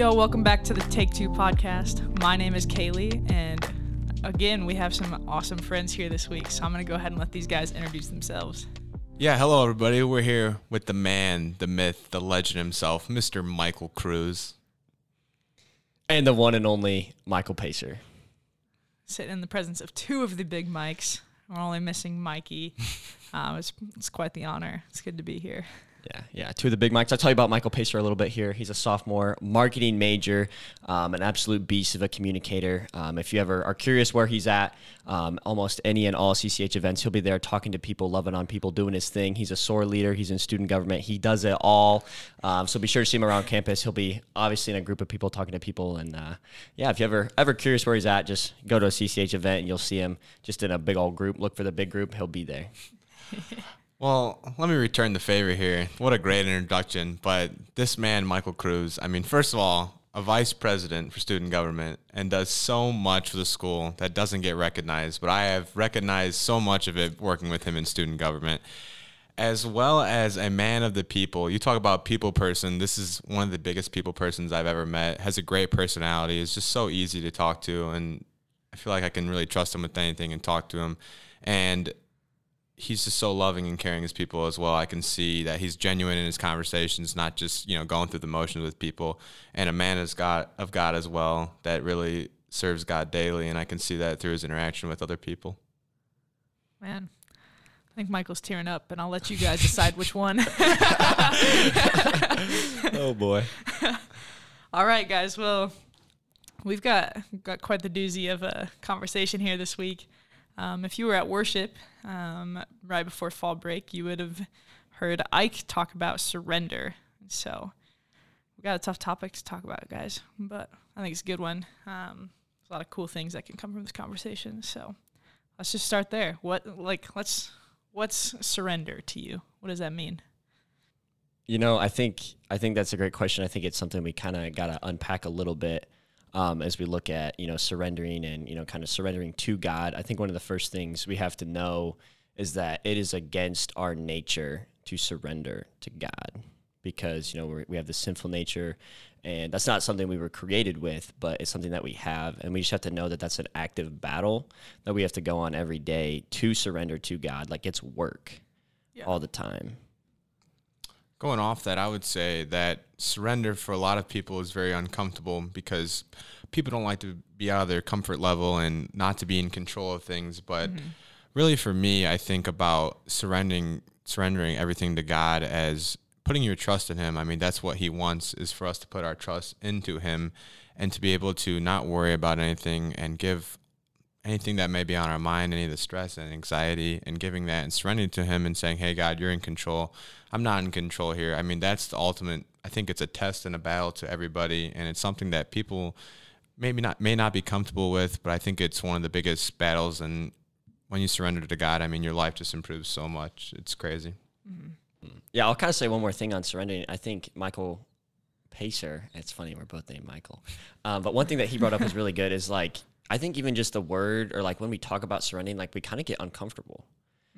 Yo, welcome back to the Take Two podcast. My name is Kaylee, and again, we have some awesome friends here this week. So I'm going to go ahead and let these guys introduce themselves. Yeah, hello everybody. We're here with the man, the myth, the legend himself, Mr. Michael Cruz. And the one and only Michael Pacer. Sitting in the presence of two of the big mics. We're only missing Mikey. Um, it's, it's quite the honor. It's good to be here. Yeah, yeah. Two of the big mics. I'll tell you about Michael Pacer a little bit here. He's a sophomore marketing major, um, an absolute beast of a communicator. Um, if you ever are curious where he's at, um, almost any and all CCH events, he'll be there talking to people, loving on people, doing his thing. He's a SOAR leader. He's in student government. He does it all. Um, so be sure to see him around campus. He'll be obviously in a group of people talking to people. And uh, yeah, if you ever ever curious where he's at, just go to a CCH event and you'll see him just in a big old group. Look for the big group. He'll be there. Well, let me return the favor here. What a great introduction. But this man, Michael Cruz, I mean, first of all, a vice president for student government and does so much for the school that doesn't get recognized. But I have recognized so much of it working with him in student government, as well as a man of the people. You talk about people person. This is one of the biggest people persons I've ever met. Has a great personality. Is just so easy to talk to, and I feel like I can really trust him with anything and talk to him. And he's just so loving and caring as people as well. I can see that he's genuine in his conversations, not just you know going through the motions with people, and a man of God of God as well that really serves God daily, and I can see that through his interaction with other people. Man, I think Michael's tearing up, and I'll let you guys decide which one. oh boy! All right, guys. Well, we've got got quite the doozy of a conversation here this week. Um, if you were at worship um, right before fall break, you would have heard Ike talk about surrender. So we got a tough topic to talk about, guys, but I think it's a good one. Um, there's a lot of cool things that can come from this conversation. So let's just start there. What like let's what's surrender to you? What does that mean? You know, I think I think that's a great question. I think it's something we kind of got to unpack a little bit um, as we look at you know surrendering and you know kind of surrendering to God. I think one of the first things we have to know is that it is against our nature to surrender to God because you know we have the sinful nature and that's not something we were created with but it's something that we have and we just have to know that that's an active battle that we have to go on every day to surrender to god like it's work yeah. all the time Going off that, I would say that surrender for a lot of people is very uncomfortable because people don't like to be out of their comfort level and not to be in control of things. But mm-hmm. really, for me, I think about surrendering surrendering everything to God as putting your trust in Him. I mean, that's what He wants is for us to put our trust into Him and to be able to not worry about anything and give anything that may be on our mind, any of the stress and anxiety, and giving that and surrendering to Him and saying, Hey, God, you're in control. I'm not in control here. I mean, that's the ultimate. I think it's a test and a battle to everybody, and it's something that people maybe not may not be comfortable with, but I think it's one of the biggest battles. And when you surrender to God, I mean, your life just improves so much. It's crazy. Mm-hmm. Yeah, I'll kind of say one more thing on surrendering. I think Michael Pacer. It's funny we're both named Michael, um, but one thing that he brought up was really good. Is like I think even just the word or like when we talk about surrendering, like we kind of get uncomfortable.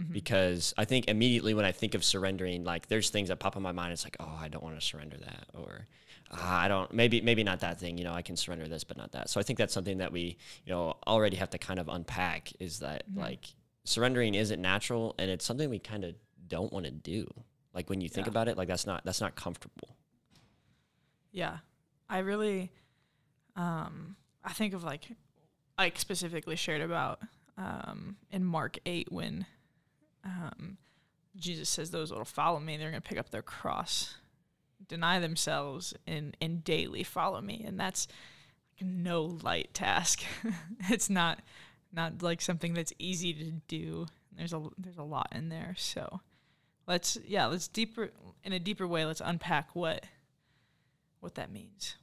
Mm-hmm. Because I think immediately when I think of surrendering, like there's things that pop in my mind. It's like, oh, I don't want to surrender that, or ah, I don't. Maybe maybe not that thing. You know, I can surrender this, but not that. So I think that's something that we, you know, already have to kind of unpack. Is that mm-hmm. like surrendering isn't natural, and it's something we kind of don't want to do. Like when you think yeah. about it, like that's not that's not comfortable. Yeah, I really, um, I think of like, Ike specifically shared about um, in Mark eight when um, Jesus says those that'll follow me, they're going to pick up their cross, deny themselves, and and daily follow me. And that's like no light task. it's not not like something that's easy to do. There's a there's a lot in there. So let's yeah let's deeper in a deeper way. Let's unpack what what that means.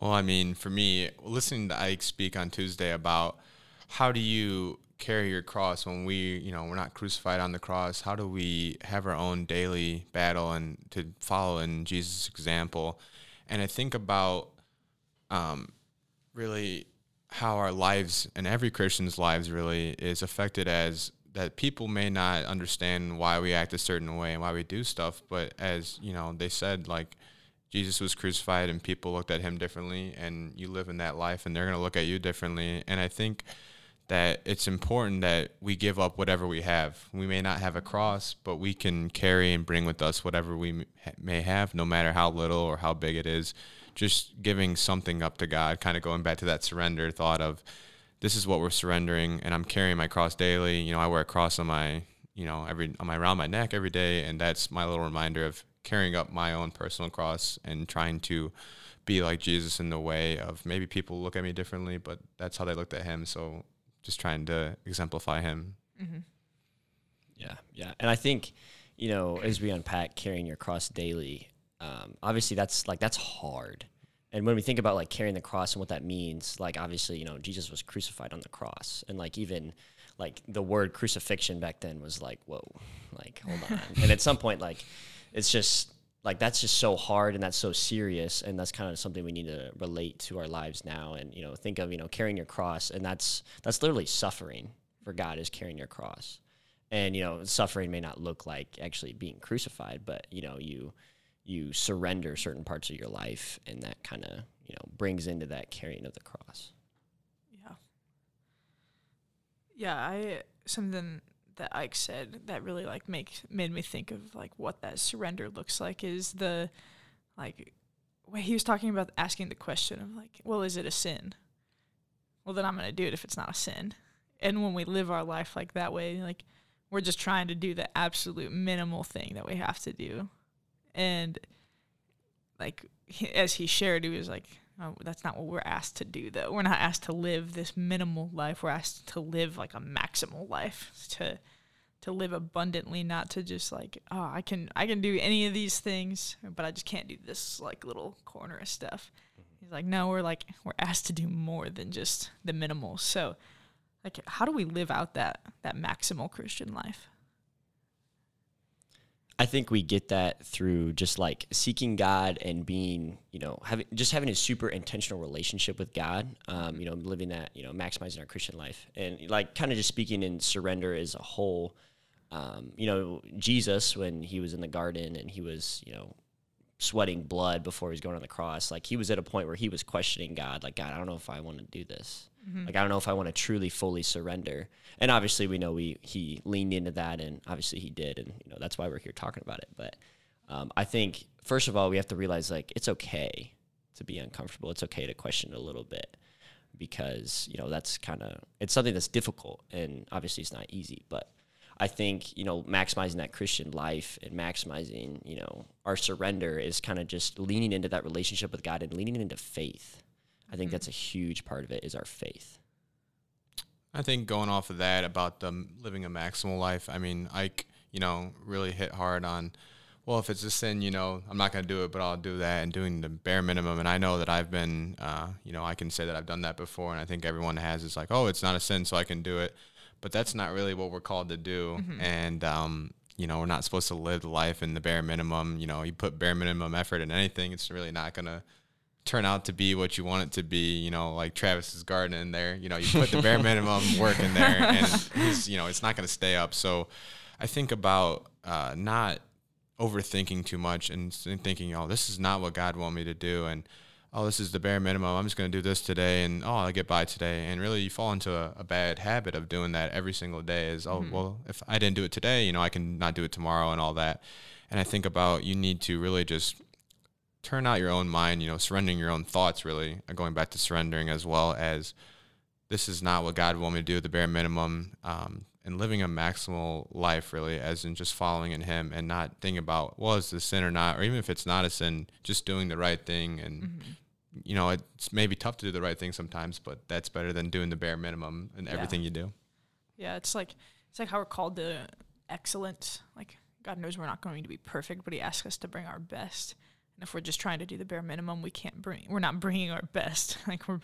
Well, I mean, for me, listening to Ike speak on Tuesday about how do you carry your cross when we, you know, we're not crucified on the cross? How do we have our own daily battle and to follow in Jesus' example? And I think about um, really how our lives and every Christian's lives really is affected as that people may not understand why we act a certain way and why we do stuff, but as you know, they said like Jesus was crucified and people looked at him differently, and you live in that life, and they're going to look at you differently. And I think that it's important that we give up whatever we have. We may not have a cross, but we can carry and bring with us whatever we may have, no matter how little or how big it is. Just giving something up to God, kind of going back to that surrender thought of this is what we're surrendering, and I'm carrying my cross daily. You know, I wear a cross on my, you know, every on my around my neck every day, and that's my little reminder of carrying up my own personal cross and trying to be like Jesus in the way of maybe people look at me differently, but that's how they looked at him. So just trying to exemplify him. Mm-hmm. Yeah, yeah, and I think you know as we unpack carrying your cross daily, um, obviously that's like that's hard. And when we think about like carrying the cross and what that means, like obviously you know Jesus was crucified on the cross, and like even like the word crucifixion back then was like whoa, like hold on, and at some point like it's just like that's just so hard and that's so serious and that's kind of something we need to relate to our lives now. And you know think of you know carrying your cross and that's that's literally suffering for god is carrying your cross. And you know suffering may not look like actually being crucified but you know you you surrender certain parts of your life and that kind of you know brings into that carrying of the cross. Yeah. Yeah i something that Ike said that really like make made me think of like what that surrender looks like is the like when he was talking about asking the question of like, well, is it a sin? Well, then I'm gonna do it if it's not a sin. And when we live our life like that way, like we're just trying to do the absolute minimal thing that we have to do, and like as he shared, he was like, oh, that's not what we're asked to do, though. We're not asked to live this minimal life. We're asked to live like a maximal life, to to live abundantly, not to just like, oh, I can I can do any of these things, but I just can't do this like little corner of stuff. Mm-hmm. He's like, no, we're like we're asked to do more than just the minimal. So, like, how do we live out that that maximal Christian life? I think we get that through just like seeking God and being, you know, having just having a super intentional relationship with God. Um, you know, living that, you know, maximizing our Christian life and like kind of just speaking in surrender as a whole. Um, you know, Jesus when he was in the garden and he was, you know, sweating blood before he was going on the cross, like he was at a point where he was questioning God, like God, I don't know if I want to do this. Mm-hmm. Like I don't know if I want to truly fully surrender. And obviously we know we he leaned into that and obviously he did and you know that's why we're here talking about it. But um, I think first of all we have to realize like it's okay to be uncomfortable. It's okay to question a little bit because you know that's kind of it's something that's difficult and obviously it's not easy, but I think you know maximizing that Christian life and maximizing you know our surrender is kind of just leaning into that relationship with God and leaning into faith I think mm-hmm. that's a huge part of it is our faith. I think going off of that about the living a maximal life, I mean, Ike, you know, really hit hard on, well, if it's a sin, you know, I'm not going to do it, but I'll do that and doing the bare minimum. And I know that I've been, uh, you know, I can say that I've done that before. And I think everyone has. It's like, oh, it's not a sin, so I can do it. But that's not really what we're called to do. Mm-hmm. And, um, you know, we're not supposed to live the life in the bare minimum. You know, you put bare minimum effort in anything, it's really not going to turn out to be what you want it to be. You know, like Travis's garden in there. You know, you put the bare minimum work in there, and he's, you know, it's not going to stay up. So, I think about uh, not overthinking too much and thinking, oh, this is not what God wanted me to do, and oh, this is the bare minimum. I'm just going to do this today, and oh, I'll get by today. And really, you fall into a, a bad habit of doing that every single day. Is oh, mm-hmm. well, if I didn't do it today, you know, I can not do it tomorrow, and all that. And I think about you need to really just turn out your own mind, you know, surrendering your own thoughts, really, going back to surrendering as well as this is not what God wanted me to do, the bare minimum, um, and living a maximal life, really, as in just following in Him and not thinking about, well, is this sin or not, or even if it's not a sin, just doing the right thing. And, mm-hmm. you know, it's maybe tough to do the right thing sometimes, but that's better than doing the bare minimum in yeah. everything you do. Yeah, it's like, it's like how we're called to excellence. Like, God knows we're not going to be perfect, but He asks us to bring our best if we're just trying to do the bare minimum, we can't bring. We're not bringing our best. Like we're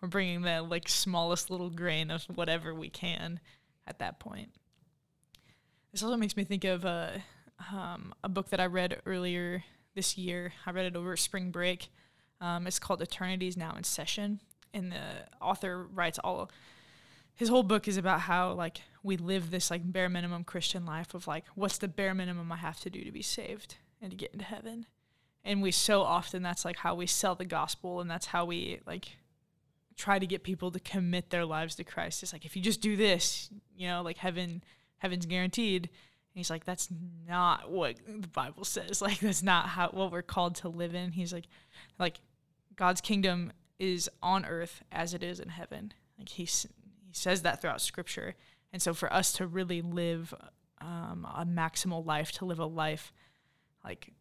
we're bringing the like smallest little grain of whatever we can at that point. This also makes me think of a um, a book that I read earlier this year. I read it over spring break. Um, it's called Eternity is Now in Session, and the author writes all. His whole book is about how like we live this like bare minimum Christian life of like what's the bare minimum I have to do to be saved and to get into heaven and we so often that's like how we sell the gospel and that's how we like try to get people to commit their lives to Christ. It's like if you just do this, you know, like heaven heaven's guaranteed. And he's like that's not what the Bible says. Like that's not how what we're called to live in. He's like like God's kingdom is on earth as it is in heaven. Like he he says that throughout scripture. And so for us to really live um, a maximal life, to live a life like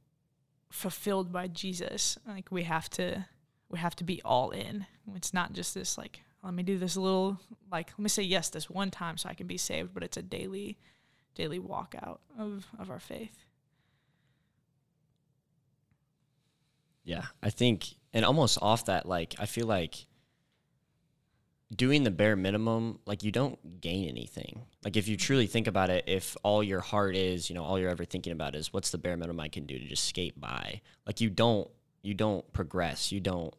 fulfilled by Jesus, like we have to we have to be all in. It's not just this like let me do this little like let me say yes this one time so I can be saved, but it's a daily daily walk out of of our faith. Yeah, I think and almost off that like I feel like doing the bare minimum, like you don't gain anything. Like if you mm-hmm. truly think about it, if all your heart is, you know, all you're ever thinking about is what's the bare minimum I can do to just skate by, like you don't you don't progress, you don't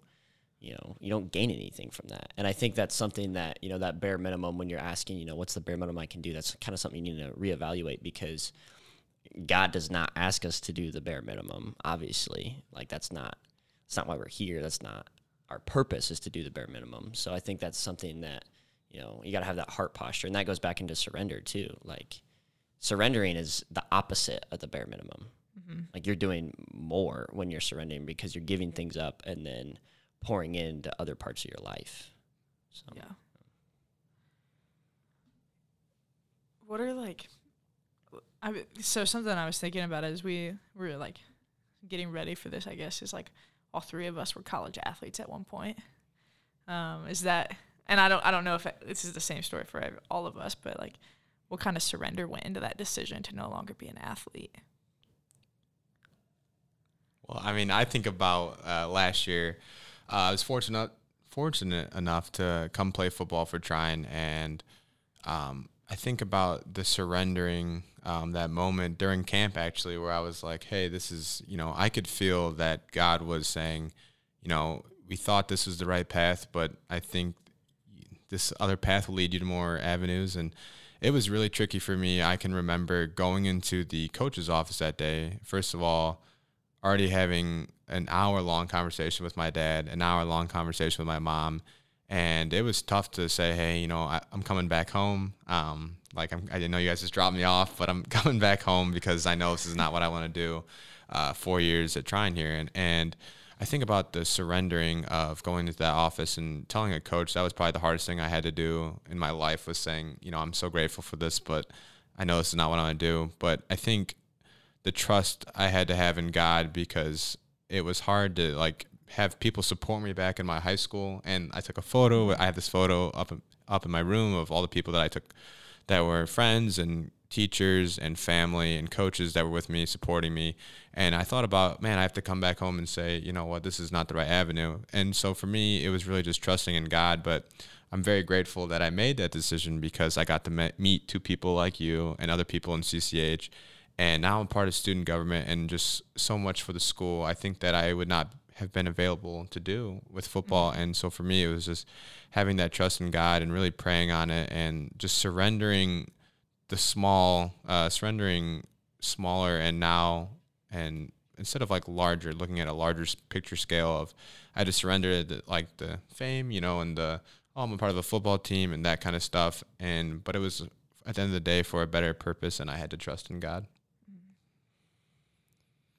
you know, you don't gain anything from that. And I think that's something that, you know, that bare minimum when you're asking, you know, what's the bare minimum I can do, that's kind of something you need to reevaluate because God does not ask us to do the bare minimum, obviously. Like that's not that's not why we're here. That's not our purpose is to do the bare minimum. So I think that's something that, you know, you got to have that heart posture. And that goes back into surrender too. Like surrendering is the opposite of the bare minimum. Mm-hmm. Like you're doing more when you're surrendering because you're giving things up and then pouring into other parts of your life. So. Yeah. What are like, I so something I was thinking about as we were like getting ready for this, I guess, is like all three of us were college athletes at one point. Um, is that and I don't I don't know if it, this is the same story for all of us, but like what kind of surrender went into that decision to no longer be an athlete? Well, I mean, I think about uh, last year. Uh, I was fortunate fortunate enough to come play football for Trine, and um, I think about the surrendering um, that moment during camp actually, where I was like, "Hey, this is you know," I could feel that God was saying, you know, we thought this was the right path, but I think this other path will lead you to more avenues, and it was really tricky for me. I can remember going into the coach's office that day. First of all, already having an hour long conversation with my dad, an hour long conversation with my mom and it was tough to say, hey, you know, I, am coming back home. Um, like I'm, I didn't know you guys just dropped me off, but I'm coming back home because I know this is not what I want to do. Uh, four years at Trine here, and and I think about the surrendering of going into that office and telling a coach that was probably the hardest thing I had to do in my life was saying, you know, I'm so grateful for this, but I know this is not what I want to do. But I think the trust I had to have in God because it was hard to like have people support me back in my high school. And I took a photo. I have this photo up up in my room of all the people that I took that were friends and teachers and family and coaches that were with me supporting me and i thought about man i have to come back home and say you know what this is not the right avenue and so for me it was really just trusting in god but i'm very grateful that i made that decision because i got to meet two people like you and other people in cch and now i'm part of student government and just so much for the school i think that i would not have been available to do with football. Mm-hmm. And so for me, it was just having that trust in God and really praying on it and just surrendering the small, uh, surrendering smaller and now and instead of like larger, looking at a larger picture scale of I just surrendered the, like the fame, you know, and the oh, I'm a part of a football team and that kind of stuff. And but it was at the end of the day for a better purpose, and I had to trust in God.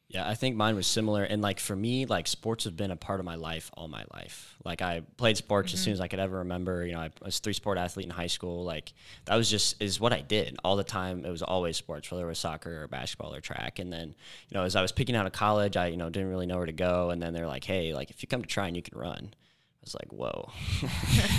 Yeah, I think mine was similar. And like for me, like sports have been a part of my life all my life. Like I played sports mm-hmm. as soon as I could ever remember. You know, I was three sport athlete in high school. Like that was just is what I did all the time. It was always sports, whether it was soccer or basketball or track. And then, you know, as I was picking out of college, I, you know, didn't really know where to go. And then they're like, hey, like if you come to Trine you can run was like, whoa.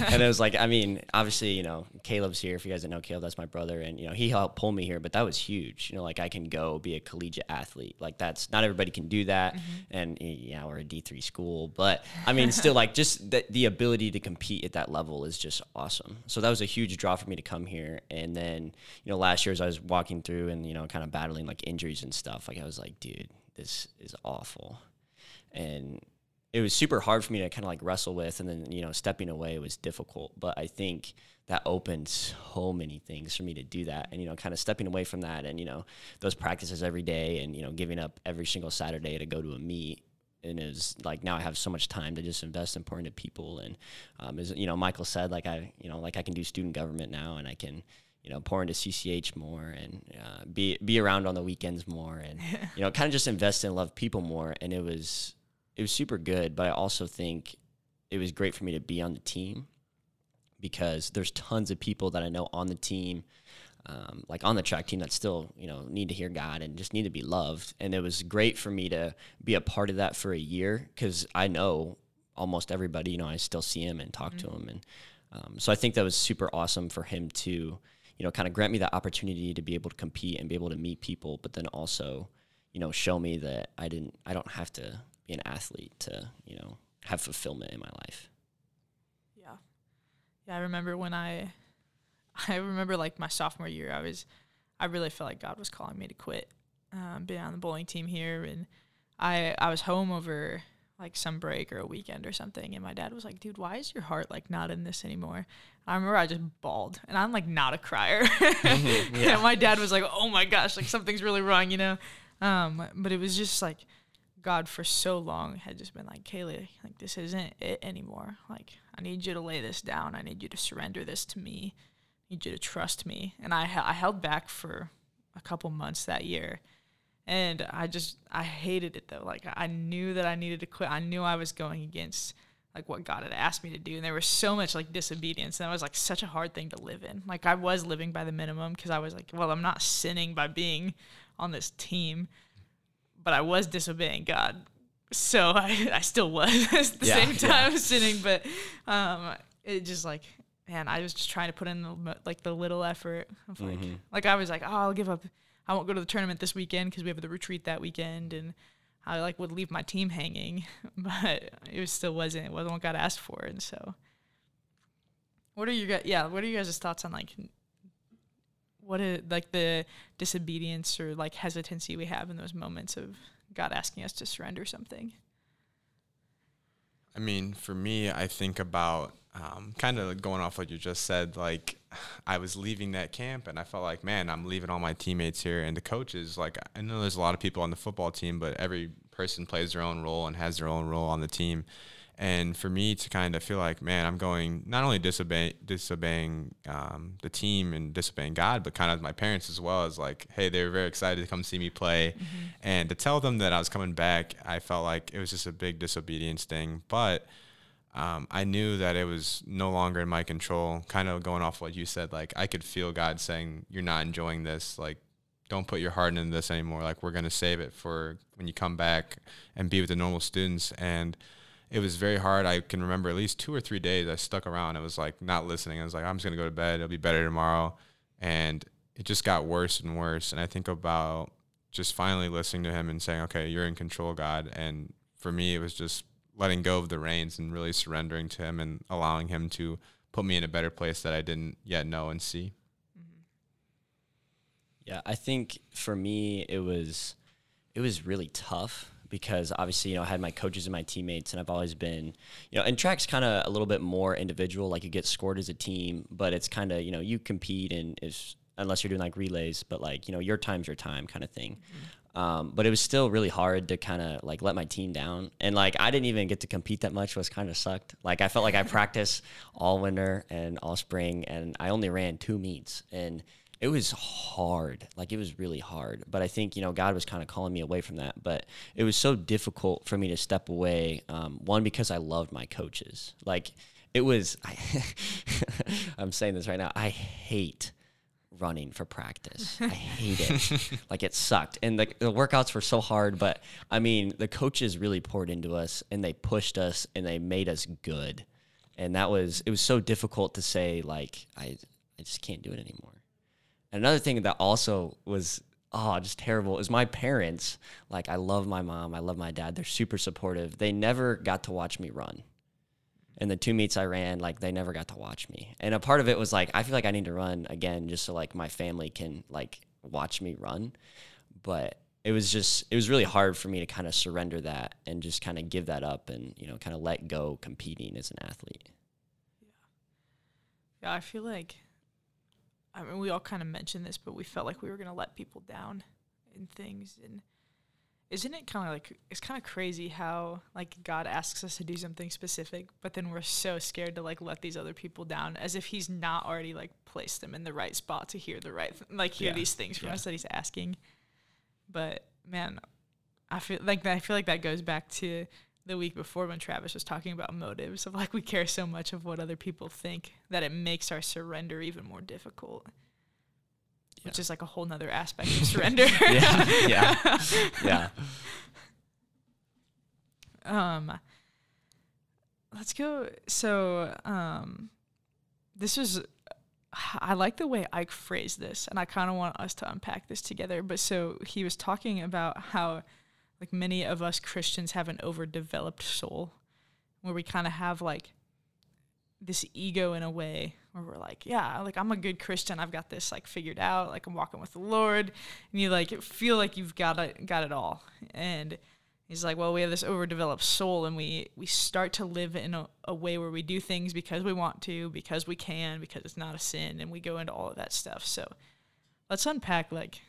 and it was like, I mean, obviously, you know, Caleb's here. If you guys don't know Caleb, that's my brother. And, you know, he helped pull me here, but that was huge. You know, like I can go be a collegiate athlete. Like that's not everybody can do that. Mm-hmm. And, yeah, we're a D3 school. But I mean, still, like just the, the ability to compete at that level is just awesome. So that was a huge draw for me to come here. And then, you know, last year as I was walking through and, you know, kind of battling like injuries and stuff, like I was like, dude, this is awful. And it was super hard for me to kind of like wrestle with and then you know stepping away was difficult but i think that opened so many things for me to do that and you know kind of stepping away from that and you know those practices every day and you know giving up every single saturday to go to a meet and is like now I have so much time to just invest and pour into people. And um, as you know, Michael said, like I, you know, like I can do student government now, and I can, you know, pour into CCH more and uh, be be around on the weekends more, and you know, kind of just invest and love people more. And it was it was super good, but I also think it was great for me to be on the team because there's tons of people that I know on the team um, like on the track team that still you know need to hear God and just need to be loved. And it was great for me to be a part of that for a year because I know almost everybody. You know, I still see him and talk mm-hmm. to him, and um, so I think that was super awesome for him to you know kind of grant me that opportunity to be able to compete and be able to meet people, but then also you know show me that I didn't I don't have to be an athlete to you know have fulfillment in my life. Yeah, yeah. I remember when I I remember like my sophomore year, I was, I really felt like God was calling me to quit, um, being on the bowling team here, and I I was home over like some break or a weekend or something, and my dad was like, "Dude, why is your heart like not in this anymore?" I remember I just bawled, and I'm like not a crier, mm-hmm, yeah. and my dad was like, "Oh my gosh, like something's really wrong," you know. Um, but it was just like God for so long had just been like, Kaylee, like this isn't it anymore. Like I need you to lay this down. I need you to surrender this to me I need you to trust me. And I, I held back for a couple months that year. And I just, I hated it though. Like I knew that I needed to quit. I knew I was going against like what God had asked me to do. And there was so much like disobedience. And that was like such a hard thing to live in. Like I was living by the minimum because I was like, well, I'm not sinning by being on this team, but I was disobeying God. So I, I still was at the yeah, same time yeah. sinning, but um, it just like man, I was just trying to put in the, like the little effort of like, mm-hmm. like I was like, oh, I'll give up. I won't go to the tournament this weekend because we have the retreat that weekend, and I like would leave my team hanging, but it was still wasn't it wasn't what God asked for, and so. What are your guys? Yeah, what are you guys' thoughts on like what is like the disobedience or like hesitancy we have in those moments of God asking us to surrender something? I mean, for me, I think about um, kind of going off what you just said, like I was leaving that camp and I felt like, man, I'm leaving all my teammates here and the coaches. Like I know there's a lot of people on the football team, but every person plays their own role and has their own role on the team. And for me to kind of feel like, man, I'm going not only disobey, disobeying um, the team and disobeying God, but kind of my parents as well. As like, hey, they were very excited to come see me play, mm-hmm. and to tell them that I was coming back, I felt like it was just a big disobedience thing. But um, I knew that it was no longer in my control. Kind of going off what you said, like I could feel God saying, "You're not enjoying this. Like, don't put your heart into this anymore. Like, we're gonna save it for when you come back and be with the normal students." And it was very hard. I can remember at least two or three days I stuck around. I was like not listening. I was like, "I'm just gonna go to bed. It'll be better tomorrow." And it just got worse and worse. And I think about just finally listening to Him and saying, "Okay, you're in control, God." And for me, it was just letting go of the reins and really surrendering to him and allowing him to put me in a better place that I didn't yet know and see. Yeah, I think for me it was it was really tough because obviously you know I had my coaches and my teammates and I've always been you know and track's kind of a little bit more individual like you get scored as a team but it's kind of you know you compete and is unless you're doing like relays but like you know your time's your time kind of thing mm-hmm. Um, but it was still really hard to kind of like let my team down. And like I didn't even get to compete that much, was kind of sucked. Like I felt like I practiced all winter and all spring, and I only ran two meets, and it was hard. Like it was really hard. But I think you know God was kind of calling me away from that. But it was so difficult for me to step away. Um, one because I loved my coaches. Like it was. I, I'm saying this right now. I hate running for practice. I hate it. like it sucked. And the, the workouts were so hard, but I mean, the coaches really poured into us and they pushed us and they made us good. And that was it was so difficult to say like I I just can't do it anymore. Another thing that also was oh just terrible is my parents like I love my mom, I love my dad. They're super supportive. They never got to watch me run and the two meets I ran, like they never got to watch me. And a part of it was like I feel like I need to run again just so like my family can like watch me run. But it was just it was really hard for me to kind of surrender that and just kind of give that up and you know kind of let go competing as an athlete. Yeah. Yeah, I feel like I mean we all kind of mentioned this, but we felt like we were going to let people down in things and isn't it kind of like it's kind of crazy how like God asks us to do something specific, but then we're so scared to like let these other people down, as if He's not already like placed them in the right spot to hear the right th- like hear Yeah. these things from Yeah. us that He's asking. But man, I feel like I feel like that goes back to the week before when Travis was talking about motives of like we care so much of what other people think that it makes our surrender even more difficult. Which is like a whole nother aspect of surrender. yeah, yeah, yeah. um let's go so um this is i like the way ike phrased this and i kind of want us to unpack this together but so he was talking about how like many of us christians have an overdeveloped soul where we kind of have like this ego in a way where we're like yeah like i'm a good christian. I've got this like figured out. Like i'm walking with the lord. And you like feel like you've got it got it all. And He's like, well, we have this overdeveloped soul, and we we start to live in a, a way where we do things because we want to, because we can, because it's not a sin, and we go into all of that stuff. So, let's unpack like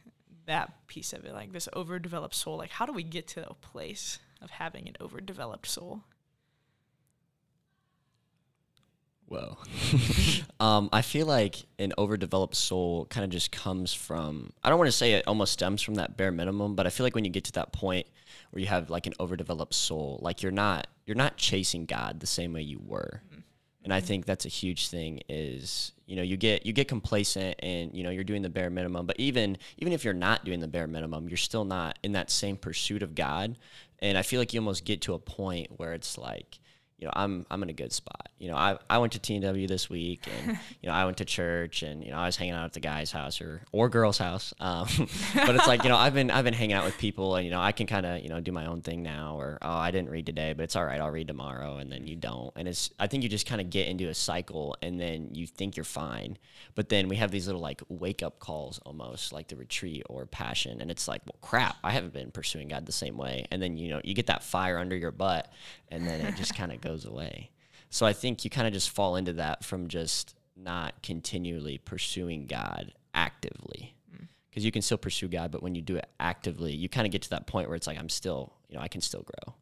that piece of it, like this overdeveloped soul. Like, how do we get to a place of having an overdeveloped soul? Whoa. um, I feel like an overdeveloped soul kind of just comes from, I don't want to say it almost stems from that bare minimum, but I feel like when you get to that point where you have like an overdeveloped soul, like you're not, you're not chasing God the same way you were. And I mm-hmm. think that's a huge thing is, you know, you get, you get complacent and, you know, you're doing the bare minimum, but even, even if you're not doing the bare minimum, you're still not in that same pursuit of God. And I feel like you almost get to a point where it's like, you know, I'm I'm in a good spot. You know, I, I went to TNW this week, and you know, I went to church, and you know, I was hanging out at the guy's house or or girl's house. Um, but it's like you know, I've been I've been hanging out with people, and you know, I can kind of you know do my own thing now, or oh, I didn't read today, but it's all right, I'll read tomorrow, and then you don't, and it's I think you just kind of get into a cycle, and then you think you're fine, but then we have these little like wake up calls almost like the retreat or passion, and it's like, well, crap, I haven't been pursuing God the same way, and then you know, you get that fire under your butt, and then it just kind of goes away. So I think you kind of just fall into that from just not continually pursuing God actively. Because you can still pursue God, but when you do it actively, you kind of get to that point where it's like, I'm still, you know, I can still grow.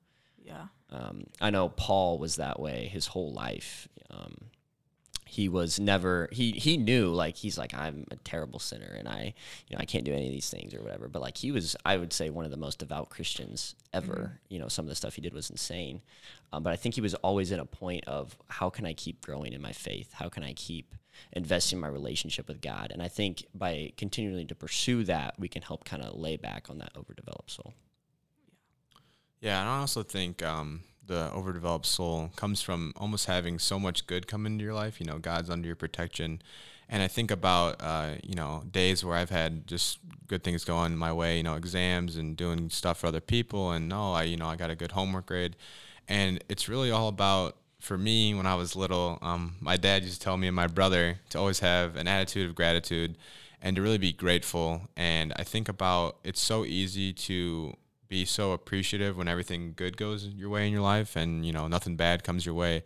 Yeah. Um, I know Paul was that way his whole life. Um, he was never he he knew like he's like I'm a terrible sinner and I you know I can't do any of these things or whatever. But like he was I would say one of the most devout Christians ever. You know some of the stuff he did was insane. Um, but I think he was always in a point of how can I keep growing in my faith? How can I keep investing in my relationship with God? And I think by continuing to pursue that, we can help kind of lay back on that overdeveloped soul. Yeah, and I also think um, the overdeveloped soul comes from almost having so much good come into your life. You know, God's under your protection. And I think about, uh, you know, days where I've had just good things going my way, you know, exams and doing stuff for other people. And no, I, you know, I got a good homework grade. And it's really all about, for me, when I was little, um, my dad used to tell me and my brother to always have an attitude of gratitude and to really be grateful. And I think about it's so easy to be so appreciative when everything good goes your way in your life and you know nothing bad comes your way.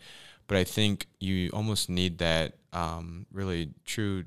But i think you almost need that um, really true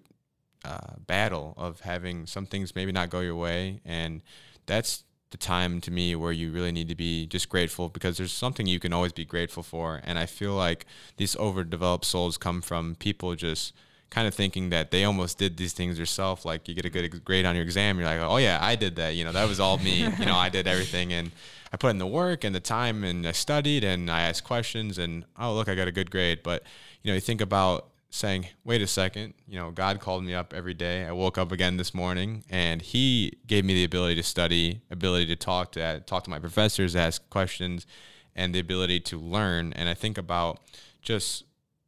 uh, battle of having some things maybe not go your way. And that's the time to me where you really need to be just grateful because there's something you can always be grateful for. And i feel like these overdeveloped souls come from people just kind of thinking that they almost did these things yourself. Like you get a good grade on your exam, you're like, oh yeah, I did that. You know, that was all me. you know, I did everything, and I put in the work and the time, and I studied, and I asked questions, and oh look, I got a good grade. But you know, you think about saying, wait a second, you know, God called me up every day. I woke up again this morning, and He gave me the ability to study, ability to talk to talk to my professors, ask questions, and the ability to learn. And I think about just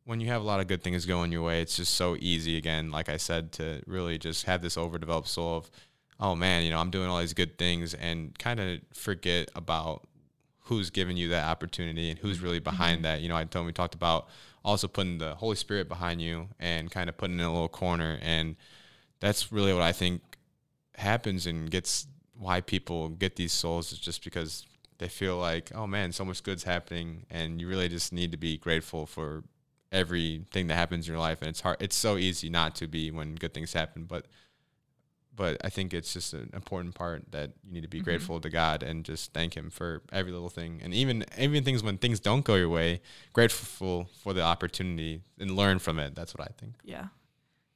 when you have a lot of good things going your way, it's just so easy again, like I said, to really just have this overdeveloped soul of, oh man, you know, I'm doing all these good things and kind of forget about who's giving you that opportunity and who's really mm-hmm. behind that. You know, I told we talked about also putting the Holy Spirit behind you and kind of putting in a little corner. And that's really what I think happens and gets why people get these souls is just because they feel like, oh man, so much good's happening and you really just need to be grateful for everything that happens in your life and it's hard it's so easy not to be when good things happen but but I think it's just an important part that you need to be Mhm. grateful to God and just thank Him for every little thing, and even even things when things don't go your way, grateful for the opportunity and learn from it. That's what I think. Yeah.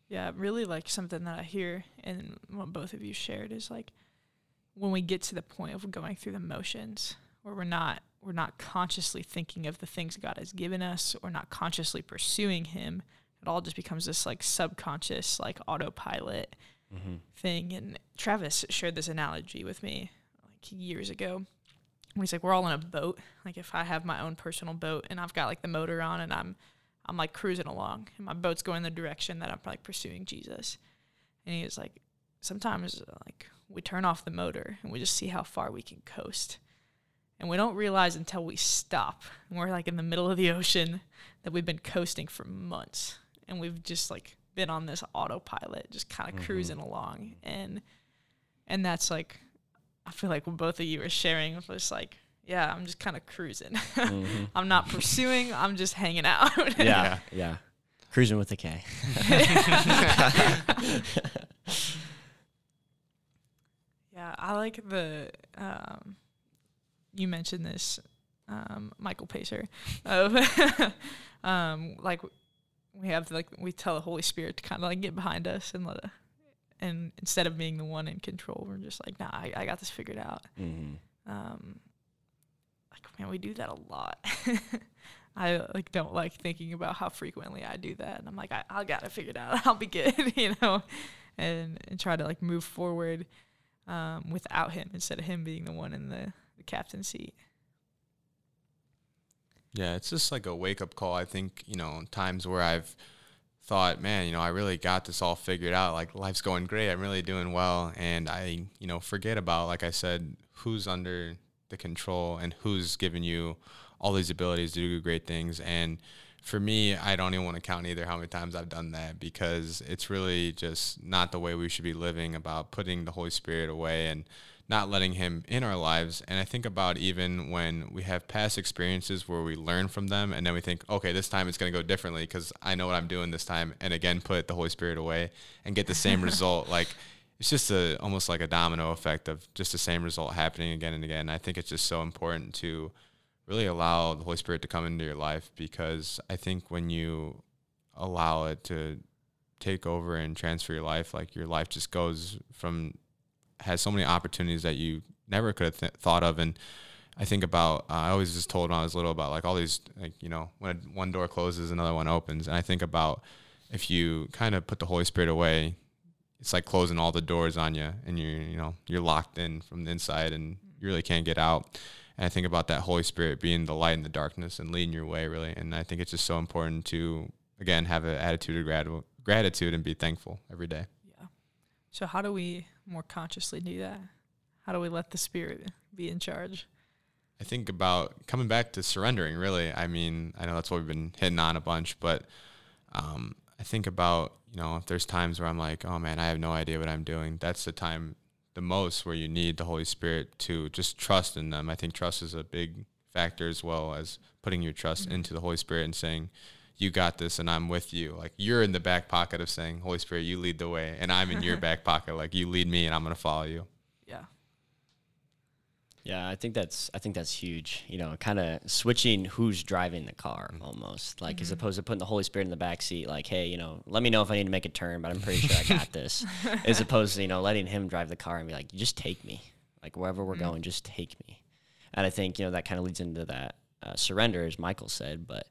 Yeah, really like something that I hear and what both of you shared is like when we get to the point of going through the motions where we're not we're not consciously thinking of the things God has given us or not consciously pursuing him, it all just becomes this like subconscious like autopilot Mm-hmm. thing. And Travis shared this analogy with me like years ago. When he's like, we're all in a boat. Like if I have my own personal boat and I've got like the motor on and I'm I'm like cruising along and my boat's going the direction that I'm like pursuing Jesus. And he was like, sometimes like we turn off the motor and we just see how far we can coast. And we don't realize until we stop and we're like in the middle of the ocean that we've been coasting for months and we've just like been on this autopilot, just kind of Mhm. cruising along. And and that's like I feel like what both of you are sharing was like, yeah, I'm just kind of cruising. Mhm. I'm not pursuing, I'm just hanging out. yeah, yeah. Cruising with a K. Yeah, I like the um you mentioned this um Michael Pacer of um like we have like we tell the Holy Spirit to kind of like get behind us and let it, and instead of being the one in control, we're just like, nah, I, I got this figured out. hmm Um like man, we do that a lot. I like don't like thinking about how frequently I do that, and I'm like, I, I got it figured out. I'll be good, you know, and and try to like move forward um, without him instead of him being the one in the the captain seat. Yeah, it's just like a wake up call. I think, you know, times where I've thought, man, you know, I really got this all figured out. Like life's going great. I'm really doing well. And I, you know, forget about, like I said, who's under the control and who's giving you all these abilities to do great things. And for me, I don't even want to count either how many times I've done that because it's really just not the way we should be living about putting the Holy Spirit away and not letting him in our lives. And I think about even when we have past experiences where we learn from them and then we think, okay, this time it's going to go differently because I know what I'm doing this time. And again, put the Holy Spirit away and get the same result. Like it's just a almost like a domino effect of just the same result happening again and again. I think it's just so important to really allow the Holy Spirit to come into your life because I think when you allow it to take over and transfer your life, like your life just goes from has so many opportunities that you never could have th- thought of. And I think about uh, I always just told when I was little about like all these like you know when one door closes, another one opens, and I think about if you kind of put the Holy Spirit away, it's like closing all the doors on you, and you're you know you're locked in from the inside, and you really can't get out. And I think about that Holy Spirit being the light in the darkness and leading your way, really. And I think it's just so important to again have an attitude of grat- gratitude and be thankful every day. Yeah. So how do we more consciously do that? How do we let the Spirit be in charge? I think about coming back to surrendering, really. I mean, I know that's what we've been hitting on a bunch, but um, I think about, you know, if there's times where I'm like, oh man, I have no idea what I'm doing, that's the time the most where you need the Holy Spirit to just trust in them. I think trust is a big factor as well as putting your trust Mhm. into the Holy Spirit and saying, you got this and I'm with you. Like you're in the back pocket of saying, Holy Spirit, you lead the way. And I'm in your back pocket. Like you lead me and I'm going to follow you. Yeah. Yeah, I think that's I think that's huge. You know, kind of switching who's driving the car almost, like as Mhm. opposed to putting the Holy Spirit in the back seat. Like, hey, you know, let me know if I need to make a turn, but I'm pretty sure I got this. as opposed to you know letting him drive the car and be like, just take me, like wherever we're Mhm. going, just take me. And I think you know that kind of leads into that uh, surrender, as Michael said. But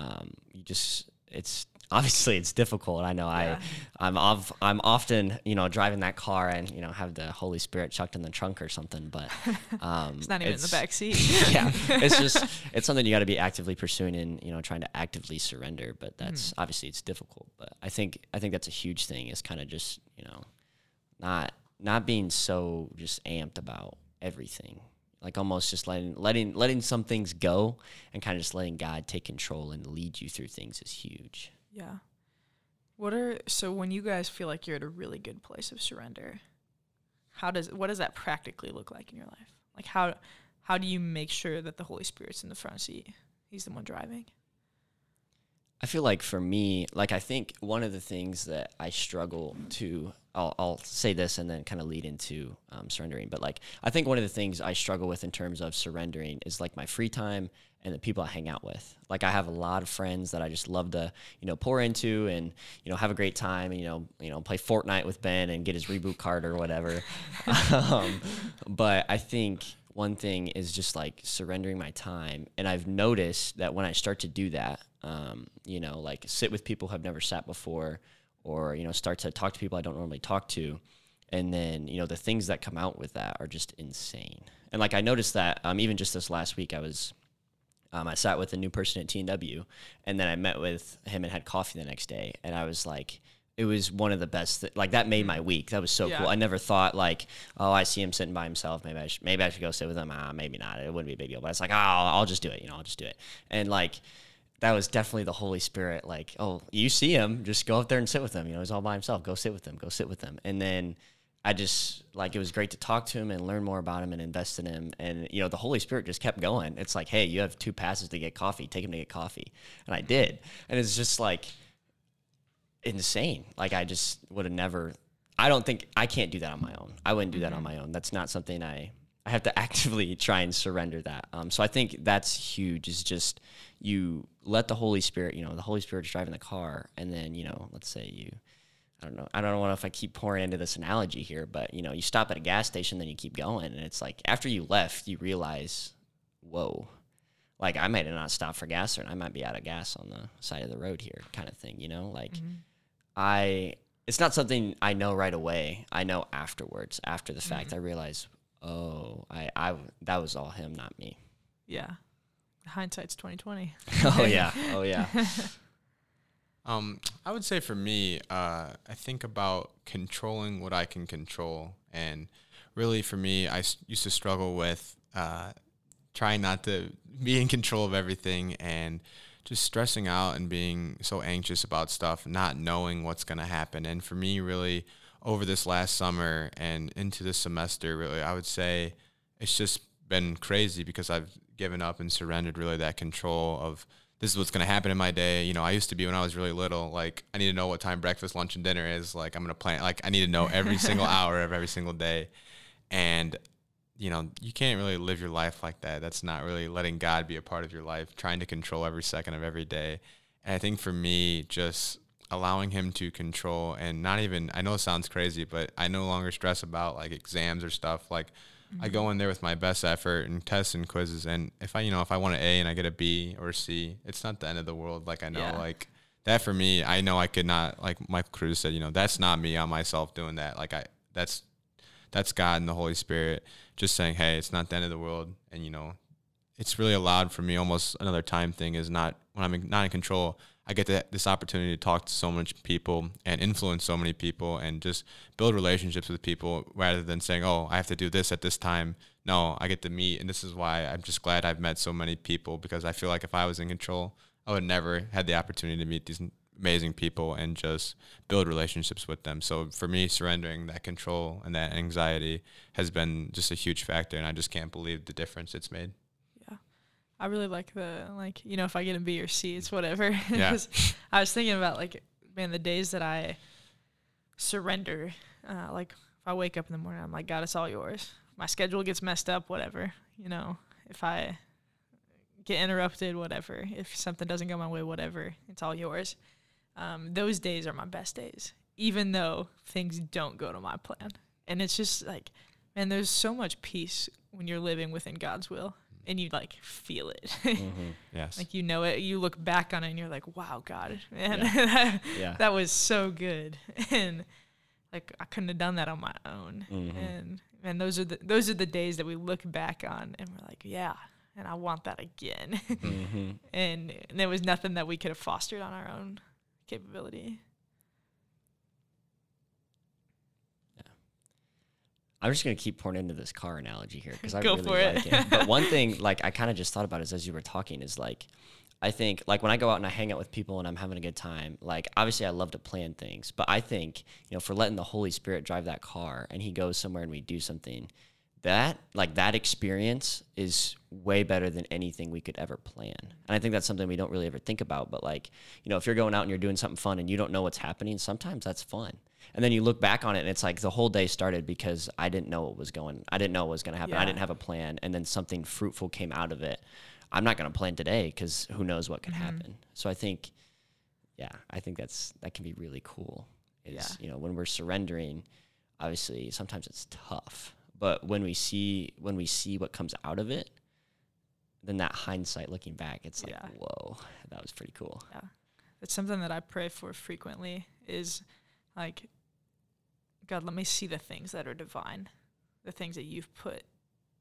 um, you just it's obviously it's difficult. I know Yeah. I I'm of, I'm often you know driving that car and you know have the Holy Spirit chucked in the trunk or something, but um, It's not even in the back seat. yeah, it's just it's something you got to be actively pursuing and you know trying to actively surrender. But that's obviously it's difficult. But I think I think that's a huge thing is kind of just you know not not being so just amped about everything. Like almost just letting letting letting some things go and kind of just letting God take control and lead you through things is huge. Yeah. What are so when you guys feel like you're at a really good place of surrender? How does what does that practically look like in your life? Like how how do you make sure that the Holy Spirit's in the front seat? He's the one driving. I feel like for me, like I think one of the things that I struggle to, I'll, I'll say this and then kind of lead into um, surrendering. But like I think one of the things I struggle with in terms of surrendering is like my free time and the people I hang out with. Like I have a lot of friends that I just love to, you know, pour into and you know have a great time and you know, you know, play Fortnite with Ben and get his reboot card or whatever. um, but I think one thing is just like surrendering my time, and I've noticed that when I start to do that, um, you know, like sit with people who have never sat before, or you know, start to talk to people I don't normally talk to, and then you know the things that come out with that are just insane. And like I noticed that um, even just this last week, I was um, I sat with a new person at TNW, and then I met with him and had coffee the next day, and I was like, it was one of the best. Th- like that made my week. That was so Yeah. cool. I never thought like, oh, I see him sitting by himself. Maybe I should, maybe I should go sit with him. Ah, maybe not. It wouldn't be a big deal. But it's like, oh, I'll, I'll just do it. You know, I'll just do it. And like. That was definitely the Holy Spirit. Like, oh, you see him, just go up there and sit with him. You know, he's all by himself. Go sit with him. Go sit with him. And then I just like it was great to talk to him and learn more about him and invest in him. And you know, the Holy Spirit just kept going. It's like, hey, you have two passes to get coffee. Take him to get coffee, and I did. And it's just like insane. Like I just would have never. I don't think I can't do that on my own. I wouldn't do that on my own. That's not something I. I have to actively try and surrender that. Um, so I think that's huge. Is just you let the Holy Spirit. You know, the Holy Spirit's driving the car, and then you know, let's say you I don't know. I don't know if I keep pouring into this analogy here, but you know, you stop at a gas station, then you keep going, and it's like after you left, you realize, whoa, like I might have not stopped for gas, or I might be out of gas on the side of the road here, kind of thing. You know, like I, it's not something I know right away. I know afterwards, after the fact, I realize, oh, I, I, that was all him, not me. Yeah. Hindsight's twenty twenty. oh yeah, oh yeah, Um, I would say for me, uh, I think about controlling what I can control, and really for me, I s- used to struggle with uh, trying not to be in control of everything and just stressing out and being so anxious about stuff, not knowing what's going to happen. And for me, really, over this last summer and into this semester, really, I would say it's just been crazy because I've given up and surrendered really that control of this is what's going to happen in my day. You know, I used to be when I was really little, like I need to know what time breakfast, lunch, and dinner is. Like I'm going to plan, like I need to know every single hour of every single day. And, you know, you can't really live your life like that. That's not really letting God be a part of your life, trying to control every second of every day. And I think for me, just allowing him to control and not even, I know it sounds crazy, but I no longer stress about like exams or stuff. Like, I go mm-hmm. in there with my best effort and tests and quizzes, and if I, you know, if I want an A and I get a B or a C, it's not the end of the world. Like I know, Yeah. like that for me, I know I could not, like Michael Cruz said, you know, that's not me on myself doing that. Like I, that's that's God and the Holy Spirit just saying, hey, it's not the end of the world, and you know, it's really allowed for me. Almost another time thing is not when I'm not in control. I get the, this opportunity to talk to so much people and influence so many people and just build relationships with people rather than saying, oh, I have to do this at this time. No, I get to meet, and this is why I'm just glad I've met so many people because I feel like if I was in control, I would never had the opportunity to meet these amazing people and just build relationships with them. So for me, surrendering that control and that anxiety has been just a huge factor, and I just can't believe the difference it's made. Yeah. I really like the like, you know, if I get a B or C, it's whatever. Yeah. I was thinking about like man, the days that I surrender, uh, like if I wake up in the morning, I'm like, God, it's all yours. My schedule gets messed up, whatever. You know, if I get interrupted, whatever. If something doesn't go my way, whatever. It's all yours. Um, those days are my best days, even though things don't go to my plan. And it's just like, man, there's so much peace when you're living within God's will and you like feel it. Mhm. Yes. like you know it. You look back on it and you're like, wow, God, man, yeah. that was so good. And like I couldn't have done that on my own. Mhm. And and those are the those are the days that we look back on and we're like, yeah, and I want that again. Mhm. and, and there was nothing that we could have fostered on our own capability. Yeah. I'm just gonna keep pouring into this car analogy here because I Go really for it. like it. But one thing, like I kind of just thought about is as you were talking, is like I think like when I go out and I hang out with people and I'm having a good time, like obviously I love to plan things, but I think you know for letting the Holy Spirit drive that car and He goes somewhere and we do something, that like that experience is way better than anything we could ever plan. And I think that's something we don't really ever think about. But like, you know, if you're going out and you're doing something fun and you don't know what's happening, sometimes that's fun. And then you look back on it and it's like the whole day started because I didn't know what was going I didn't know what was gonna happen. I didn't have a plan and then something fruitful came out of it. I'm not gonna plan today because who knows what could mm-hmm. happen. So I think yeah, I think that's that can be really cool. Is Yeah. you know, when we're surrendering, obviously sometimes it's tough but when we see when we see what comes out of it then that hindsight looking back it's like Yeah. whoa that was pretty cool Yeah. It's something that I pray for frequently is like God, let me see the things that are divine. The things that you've put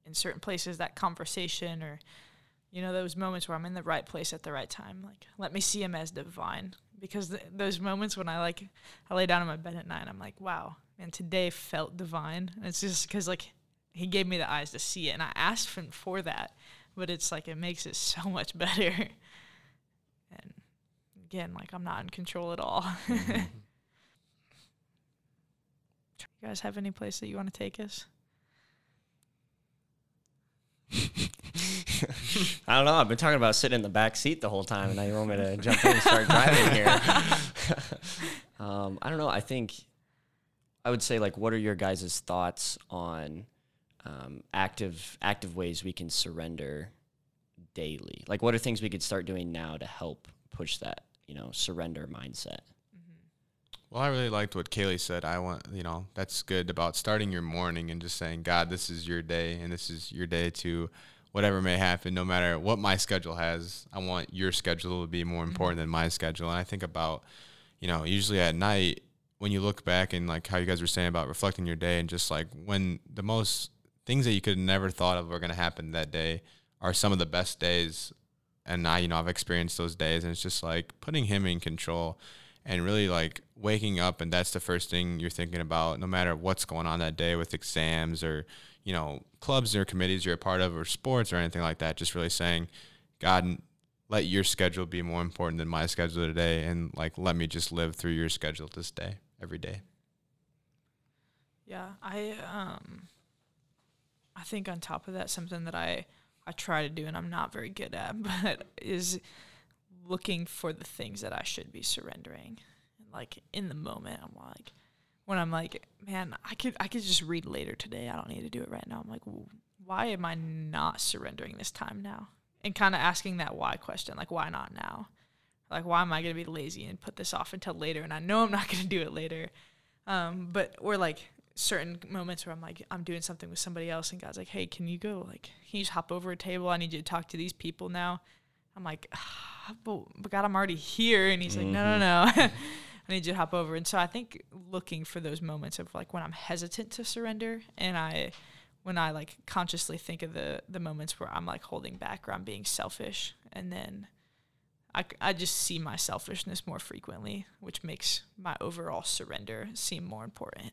in certain places, that conversation or you know those moments where I'm in the right place at the right time. Like let me see them as divine because th- those moments when I like I lay down in my bed at night, I'm like, wow, man, today felt divine. And it's just because like he gave me the eyes to see it, and I asked him for that, but it's like it makes it so much better. And again, like I'm not in control at all. you guys have any place that you want to take us? i don't know i've been talking about sitting in the back seat the whole time and now you want me to jump in and start driving here um, i don't know i think i would say like what are your guys' thoughts on um, active active ways we can surrender daily like what are things we could start doing now to help push that you know surrender mindset Well, I really liked what Kaylee said. I want, you know, that's good about starting your morning and just saying, God, this is your day and this is your day to whatever may happen, no matter what my schedule has. I want your schedule to be more important than my schedule. And I think about, you know, usually at night when you look back and like how you guys were saying about reflecting your day and just like when the most things that you could never thought of were going to happen that day are some of the best days. And I, you know, I've experienced those days and it's just like putting him in control and really like waking up and that's the first thing you're thinking about no matter what's going on that day with exams or you know clubs or committees you're a part of or sports or anything like that just really saying god let your schedule be more important than my schedule today and like let me just live through your schedule this day every day Yeah, I um I think on top of that something that I I try to do and I'm not very good at, but is looking for the things that I should be surrendering. Like in the moment, I'm like when I'm like, man, I could I could just read later today. I don't need to do it right now. I'm like, why am I not surrendering this time now? And kind of asking that why question, like why not now? Like why am I going to be lazy and put this off until later? And I know I'm not going to do it later. Um, but or like certain moments where I'm like I'm doing something with somebody else and God's like, hey, can you go like can you just hop over a table? I need you to talk to these people now. I'm like, ah, but, but God, I'm already here, and He's like, no, no, no. I need you to hop over. And so I think looking for those moments of like when I'm hesitant to surrender, and I when I like consciously think of the the moments where I'm like holding back or I'm being selfish, and then I, I just see my selfishness more frequently, which makes my overall surrender seem more important.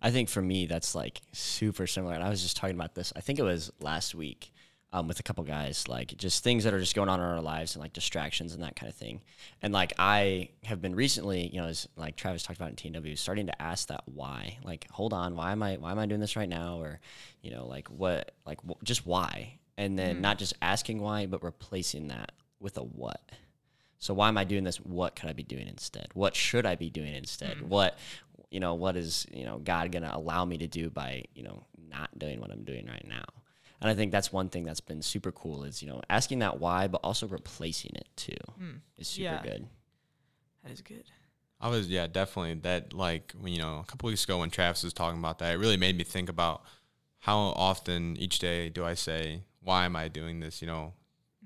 I think for me, that's like super similar. And I was just talking about this, I think it was last week um, with a couple guys, like just things that are just going on in our lives and like distractions and that kind of thing. And like I have been recently, you know, as like Travis talked about in TNW, starting to ask that why. Like, hold on, why am I why am I doing this right now? Or, you know, like what, like wh- just why? And then not just asking why, but replacing that with a what. So why am I doing this? What could I be doing instead? What should I be doing instead? Mm. What you know, what is, you know, God going to allow me to do by, you know, not doing what I'm doing right now? And I think that's one thing that's been super cool is, you know, asking that why, but also replacing it too mm. is super Yeah. good. That is good. I was yeah definitely that like when you know a couple weeks ago when Travis was talking about that it really made me think about how often each day do I say why am I doing this you know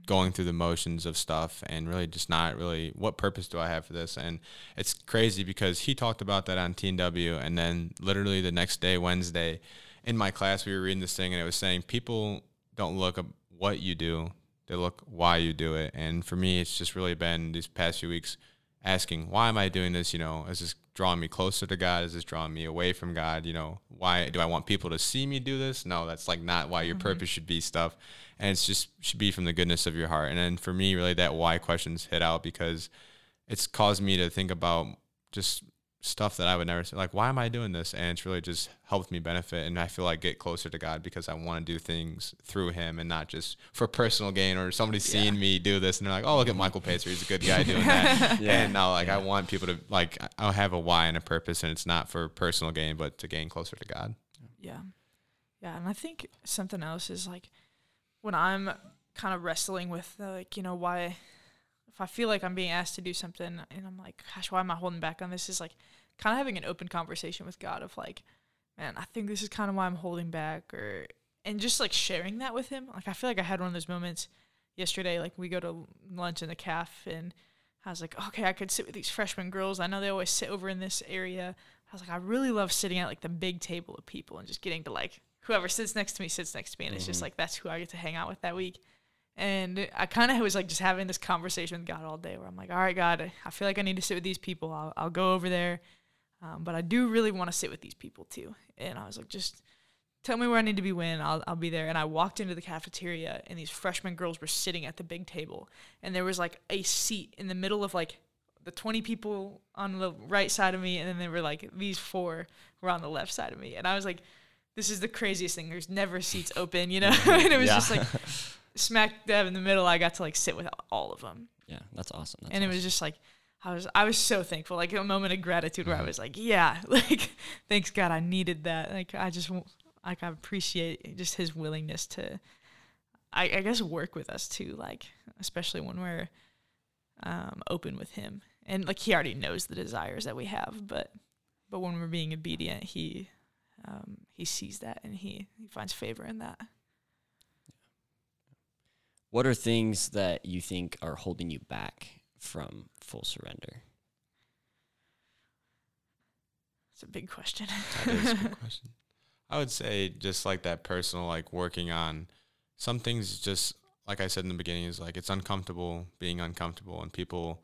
going through the motions of stuff and really just not really what purpose do I have for this? And it's crazy because he talked about that on TNW and then literally the next day Wednesday in my class we were reading this thing and it was saying people don't look at what you do. They look why you do it. And for me it's just really been these past few weeks asking why am i doing this? You know is this drawing me closer to god? Is this drawing me away from god? You know why do i want people to see me do this? No that's like not why your mm-hmm. purpose should be stuff. And it's just should be from the goodness of your heart. And then for me really that why questions hit out because it's caused me to think about just stuff that I would never say. Like, why am I doing this? And it's really just helped me benefit, and I feel like get closer to God because I want to do things through Him and not just for personal gain or somebody seeing Yeah. me do this and they're like, oh, look at Michael Pacer, he's a good guy doing that. Yeah. And now, like, I want people to like, I'll have a why and a purpose, and it's not for personal gain, but to gain closer to God. Yeah. Yeah. And I think something else is like when I'm kind of wrestling with, uh, like, you know, why, if I feel like I'm being asked to do something and I'm like, gosh, why am I holding back on this? Is like kind of having an open conversation with God of like, man, I think this is kind of why I'm holding back or, and just like sharing that with Him. Like, I feel like I had one of those moments yesterday. Like, we go to lunch in the calf and I was like, okay, I could sit with these freshman girls. I know they always sit over in this area. I was like, I really love sitting at like the big table of people and just getting to like whoever sits next to me sits next to me, and it's just Mhm. like that's who I get to hang out with that week. And I kind of was like just having this conversation with God all day, where I'm like, all right, God, I feel like I need to sit with these people. I'll, I'll go over there, um, but I do really want to sit with these people too. And I was like, just tell me where I need to be when I'll, I'll be there. And I walked into the cafeteria, and these freshman girls were sitting at the big table, and there was like a seat in the middle of like the 20 people on the right side of me, and then there were like these four were on the left side of me. And I was like, this is the craziest thing. There's never seats open, you know? and it was Yeah. just like smack dab in the middle. I got to like sit with all of them. Yeah, that's awesome. That's and it was just like, I was, I was so thankful, like a moment of gratitude where I Mhm. was like, yeah, like, thanks God, I needed that. Like, I just, like, I appreciate just his willingness to, I, I guess, work with us too, like, especially when we're um, open with him. And like, he already knows the desires that we have, but, but when we're being obedient, he, um, he sees that and he, he finds favor in that. What are things that you think are holding you back from full surrender? It's a big question. That is a good question. I would say just like that personal, like working on some things. Just like I said in the beginning, is like it's uncomfortable being uncomfortable, and people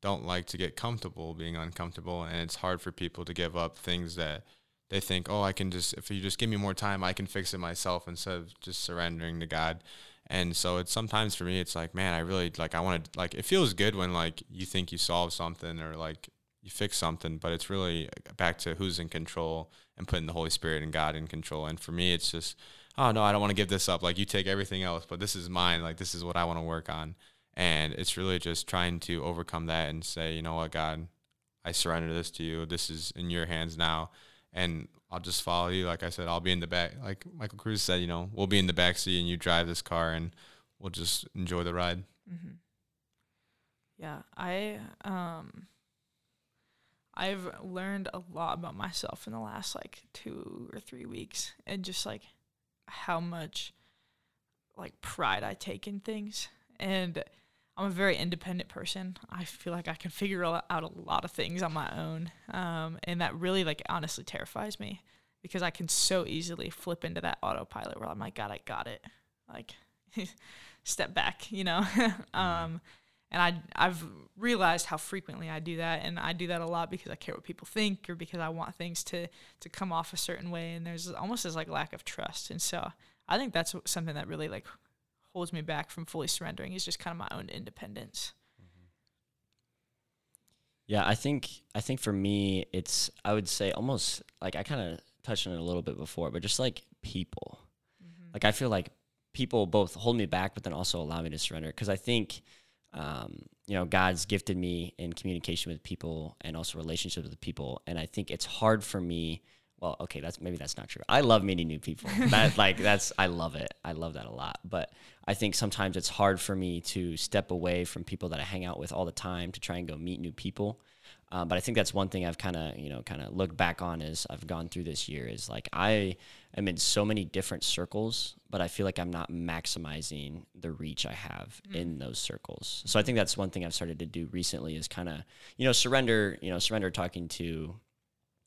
don't like to get comfortable being uncomfortable, and it's hard for people to give up things that they think, oh, I can just if you just give me more time, I can fix it myself instead of just surrendering to God. And so it's sometimes for me, it's like, man, I really like I want to like it feels good when like you think you solve something or like you fix something, but it's really uh, back to who's in control and putting the Holy Spirit and God in control. And for me, it's just, oh no, I don't want to give this up. Like you take everything else, but this is mine. Like this is what I want to work on. And it's really just trying to overcome that and say, you know what, God, I surrender this to you. This is in your hands now. And I'll just follow you. Like I said, I'll be in the back. Like Michael Cruz said, you know, we'll be in the back seat and you drive this car and we'll just enjoy the ride. hmm Yeah, I um I've learned a lot about myself in the last like 2 or 3 weeks and just like how much like pride I take in things and I'm a very independent person. I feel like I can figure out a lot of things on my own. Um and that really like honestly terrifies me because I can so easily flip into that autopilot where I'm like god, I got it. Like step back, you know. um and I I've realized how frequently I do that, and I do that a lot because I care what people think, or because I want things to to come off a certain way, and there's almost this like lack of trust, and so I think that's something that really like holds me back from fully surrendering is just kind of my own independence. Yeah, I think I think for me it's I would say almost like I kind of touched on it a little bit before, but just like people. Like I feel like people both hold me back, but then also allow me to surrender because I think um, you know God's gifted me in communication with people and also relationships with people, and I think it's hard for me. Well, okay, that's maybe that's not true. I love meeting new people. That like that's I love it. I love that a lot. But I think sometimes it's hard for me to step away from people that I hang out with all the time to try and go meet new people. Um, but I think that's one thing I've kind of you know kind of looked back on as I've gone through this year is like I am in so many different circles, but I feel like I'm not maximizing the reach I have in those circles. So I think that's one thing I've started to do recently is kind of you know surrender you know surrender talking to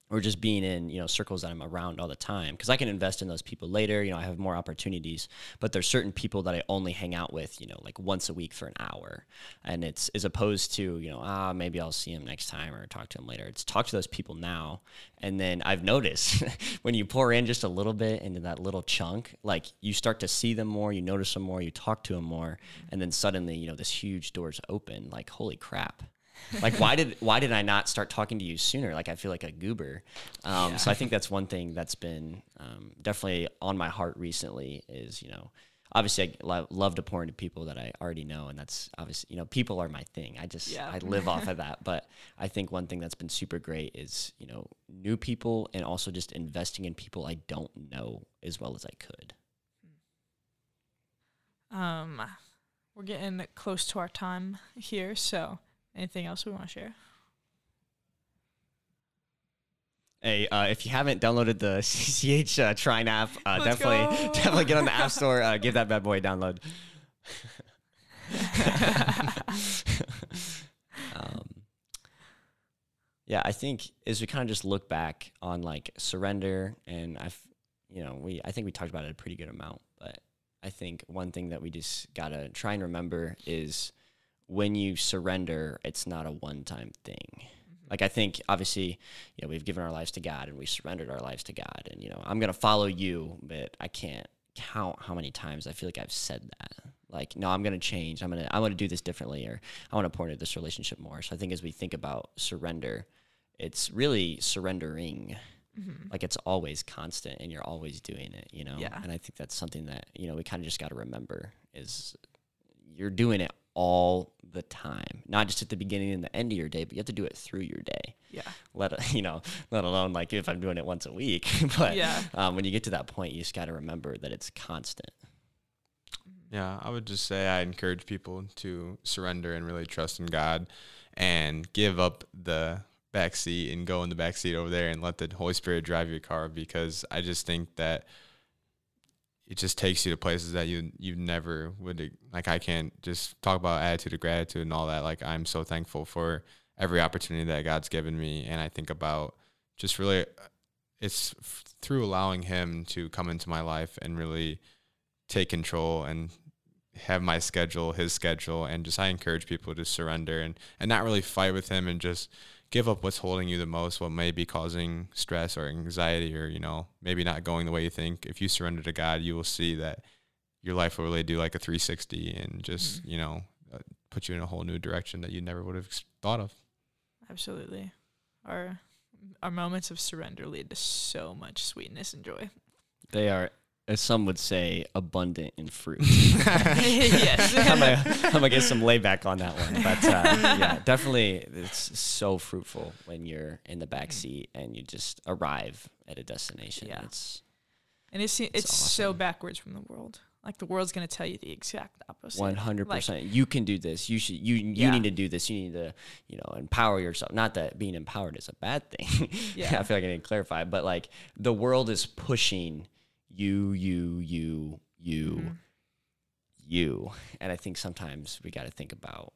or just being in you know circles that I'm around all the time because I can invest in those people later. You know, I have more opportunities, but there's certain people that I only hang out with, you know, like once a week for an hour, and it's as opposed to you know ah maybe I'll see him next time or talk to him later. It's talk to those people now, and then I've noticed when you pour in just a little bit into that little chunk, like you start to see them more, you notice them more, you talk to them more, and then suddenly you know this huge doors open. Like holy crap, Like why did why did I not start talking to you sooner? Like I feel like a goober. Um, So I think that's one thing that's been um, definitely on my heart recently. Is you know obviously I lo- love to pour into people that I already know, and that's obviously you know people are my thing. I just Yeah. I live off of that. But I think one thing that's been super great is you know new people and also just investing in people I don't know as well as I could. Um, we're getting close to our time here, so anything else we want to share? Hey, uh, if you haven't downloaded the CCH uh, Trine app, uh, definitely go. definitely get on the App Store. Uh, give that bad boy a download. um, yeah, I think as we kind of just look back on like surrender, and I've, you know, we I think we talked about it a pretty good amount, but I think one thing that we just gotta try and remember is when you surrender, it's not a one-time thing. Mm-hmm. Like I think obviously, you know, we've given our lives to God and we surrendered our lives to God, and you know, I'm gonna follow you, but I can't count how many times I feel like I've said that. Like, no, I'm gonna change. I'm gonna I'm gonna do this differently, or I want to pour into this relationship more. So I think as we think about surrender, it's really surrendering. Mm-hmm. Like it's always constant, and you're always doing it. You know. Yeah. And I think that's something that you know we kind of just got to remember is you're doing it all the time, not just at the beginning and the end of your day, but you have to do it through your day. Yeah. Let you know, let alone like if I'm doing it once a week. but Yeah. um, when you get to that point, you just got to remember that it's constant. Yeah, I would just say I encourage people to surrender and really trust in God and give up the back seat and go in the back seat over there and let the Holy Spirit drive your car because I just think that it just takes you to places that you you never would like I can't just talk about attitude of gratitude and all that like I'm so thankful for every opportunity that God's given me. And I think about just really uh, it's through allowing him to come into my life and really take control and have my schedule, his schedule, and just I encourage people to surrender and and not really fight with him and just give up what's holding you the most, what may be causing stress or anxiety or you know maybe not going the way you think. If you surrender to God, you will see that your life will really do like a 360 and just you know uh, put you in a whole new direction that you never would have ex- thought of. Absolutely. Our our moments of surrender lead to so much sweetness and joy. They are, as some would say, abundant in fruit. yes. I'm gonna, get some layback on that one, but uh, yeah, definitely, it's so fruitful when you're in the back seat and you just arrive at a destination. Yeah. It's and it's it's so awesome. backwards from the world. Like the world's gonna tell you the exact opposite. One hundred percent. You can do this. You should. You you Yeah. need to do this. You need to you know empower yourself. Not that being empowered is a bad thing. Yeah. I feel like I need to clarify, but like the world is pushing you, you, you, you, Mhm. you, and I think sometimes we got to think about.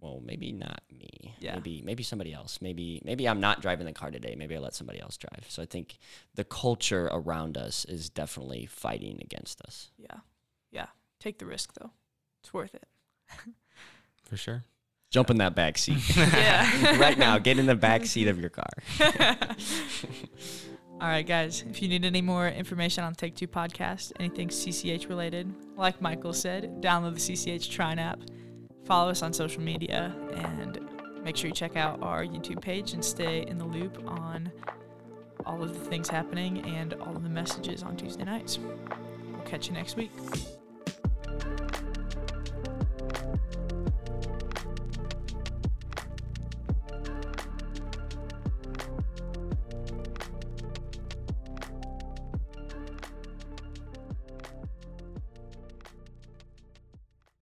Well, maybe not me. Yeah. Maybe maybe somebody else. Maybe maybe I'm not driving the car today. Maybe I let somebody else drive. So I think the culture around us is definitely fighting against us. Yeah. Yeah. Take the risk though. It's worth it. For sure. Jump in that back seat. Yeah. right now, get in the back seat of your car. All right, guys. If you need any more information on Take Two Podcast, anything CCH related, like Michael said, download the CCH Trine app, follow us on social media, and make sure you check out our YouTube page and stay in the loop on all of the things happening and all of the messages on Tuesday nights. We'll catch you next week.